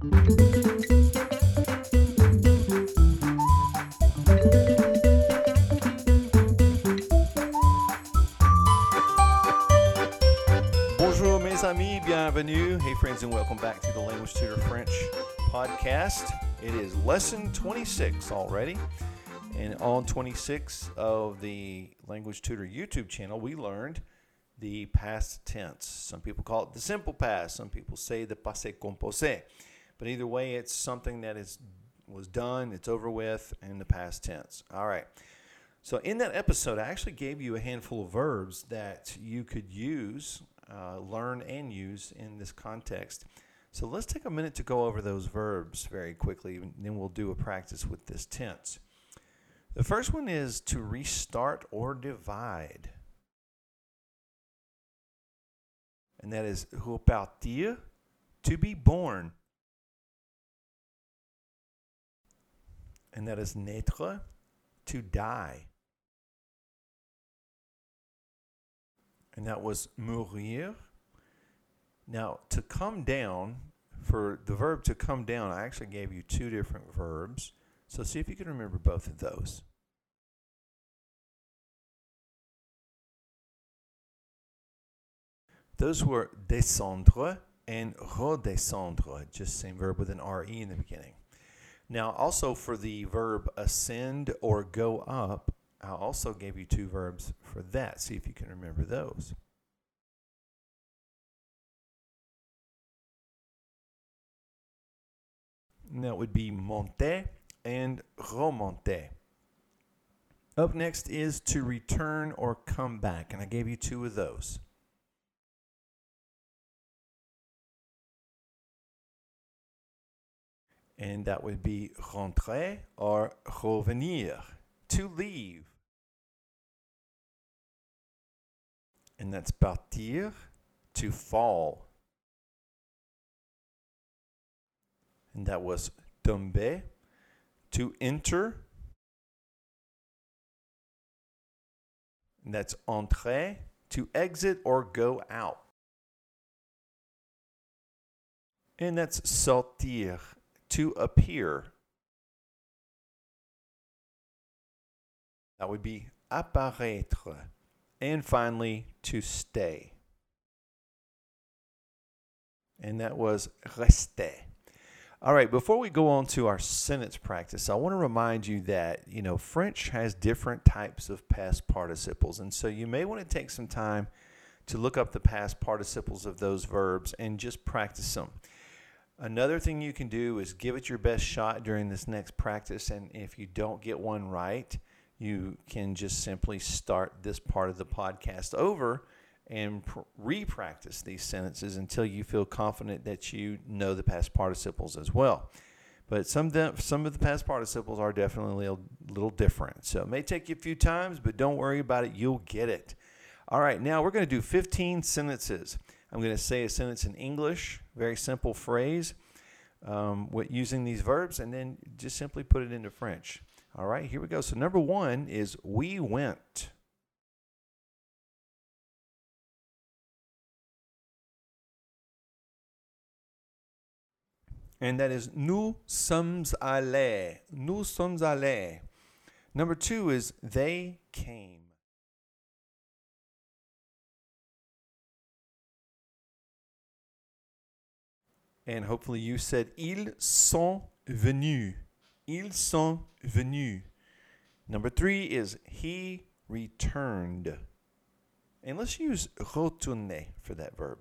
Bonjour, mes amis, bienvenue. Hey, friends, and welcome back to the Language Tutor French podcast. It is lesson 26 already. And on 26 of the Language Tutor YouTube channel, we learned the past tense. Some people call it the simple past, some people say the passé composé. But either way, it's something that is was done, it's over with in the past tense. All right. So in that episode, I actually gave you a handful of verbs that you could use, uh, learn and use in this context. So let's take a minute to go over those verbs very quickly, and then we'll do a practice with this tense. The first one is to restart or divide. And that is repartir, to be born. And that is naître, to die. And that was mourir. Now, to come down, for the verb to come down, I actually gave you two different verbs. So see if you can remember both of those. Those were descendre and redescendre, just same verb with an RE in the beginning. Now, also for the verb ascend or go up, I also gave you two verbs for that. See if you can remember those. That would be monter and remonter. Up next is to return or come back, and I gave you two of those. And that would be rentrer or revenir, to leave. And that's partir, to fall. And that was tomber, to enter. And that's entrer, to exit or go out. And that's sortir, to appear. That would be apparaître. And finally, to stay. And that was rester. All right, before we go on to our sentence practice, I want to remind you that, you know, French has different types of past participles. And so you may want to take some time to look up the past participles of those verbs and just practice them. Another thing you can do is give it your best shot during this next practice. And if you don't get one right, you can just simply start this part of the podcast over and pr- re-practice these sentences until you feel confident that you know the past participles as well. But some de- some of the past participles are definitely a little different. So it may take you a few times, but don't worry about it. You'll get it. All right, now we're going to do 15 sentences. I'm going to say a sentence in English, very simple phrase, um, with using these verbs, and then just simply put it into French. All right, here we go. So number one is we went. And that is nous sommes allés. Nous sommes allés. Number two is they came. And hopefully you said ils sont venus. Ils sont venus. Number three is he returned. And let's use retourner for that verb.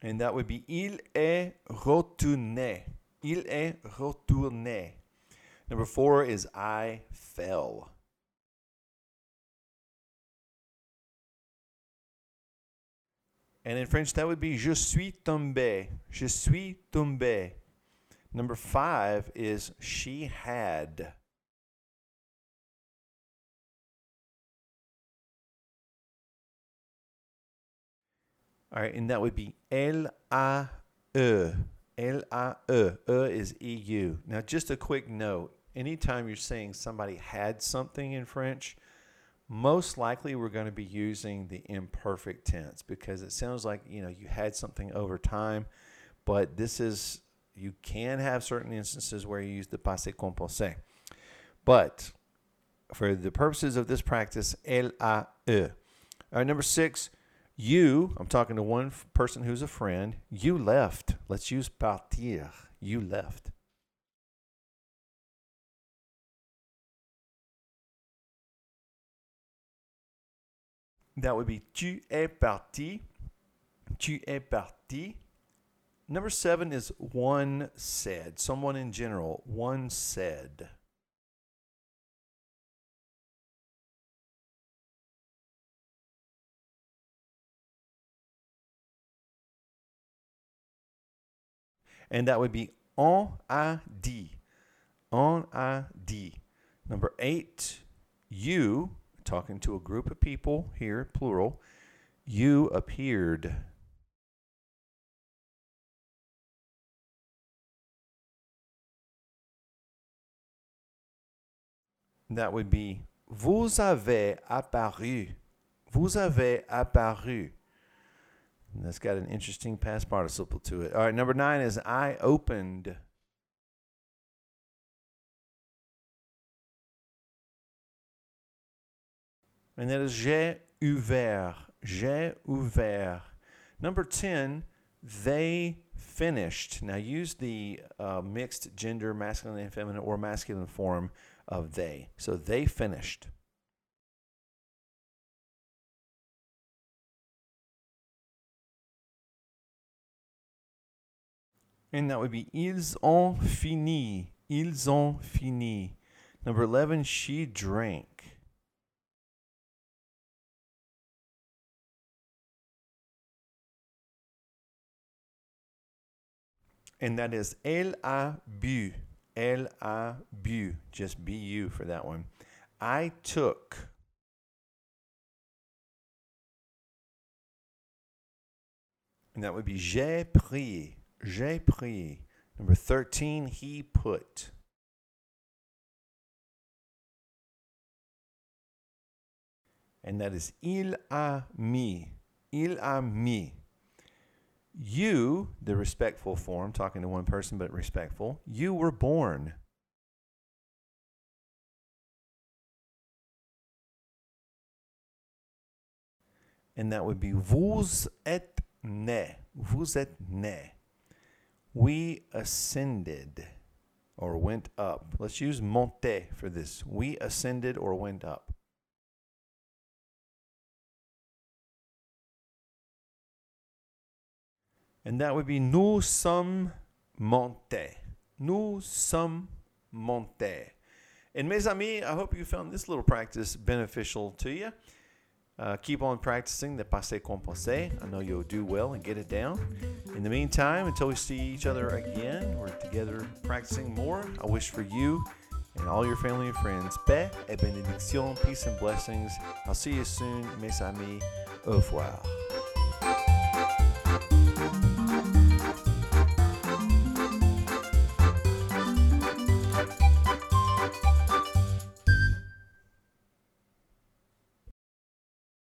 And that would be il est retourné. Il est retourné. Number four is I fell. And in French, that would be je suis tombé. Je suis tombé. Number five is she had. All right, and that would be L A E. L A E. E is EU. Now, just a quick note anytime you're saying somebody had something in French, most likely we're going to be using the imperfect tense because it sounds like you know you had something over time but this is you can have certain instances where you use the passé composé. But for the purposes of this practice l a e. All right number six you i'm talking to one person who's a friend you left. Let's use partir. You left That would be tu es parti. Tu es parti. Number seven is one said. Someone in general. One said. And that would be on a dit. On a dit. Number eight, you talking to a group of people here, plural, you appeared. That would be Vous avez apparu. Vous avez apparu. And that's got an interesting past participle to it. All right, number nine is I opened. And that is j'ai ouvert. J'ai ouvert. Number 10, they finished. Now use the uh, mixed gender, masculine and feminine, or masculine form of they. So they finished. And that would be ils ont fini. Ils ont fini. Number 11, she drank. And that is elle a bu. Elle a bu. Just B U for that one. I took. And that would be j'ai pris. J'ai pris. Number 13, he put. And that is il a mis. Il a mis. You, the respectful form, talking to one person but respectful, you were born. And that would be vous êtes né. Vous êtes né. We ascended or went up. Let's use monte for this. We ascended or went up. And that would be nous sommes montés. Nous sommes montés. And mes amis, I hope you found this little practice beneficial to you. Uh, keep on practicing the passé composé. I know you'll do well and get it down. In the meantime, until we see each other again, we're together practicing more. I wish for you and all your family and friends paix et bénédiction, peace and blessings. I'll see you soon, mes amis. Au revoir.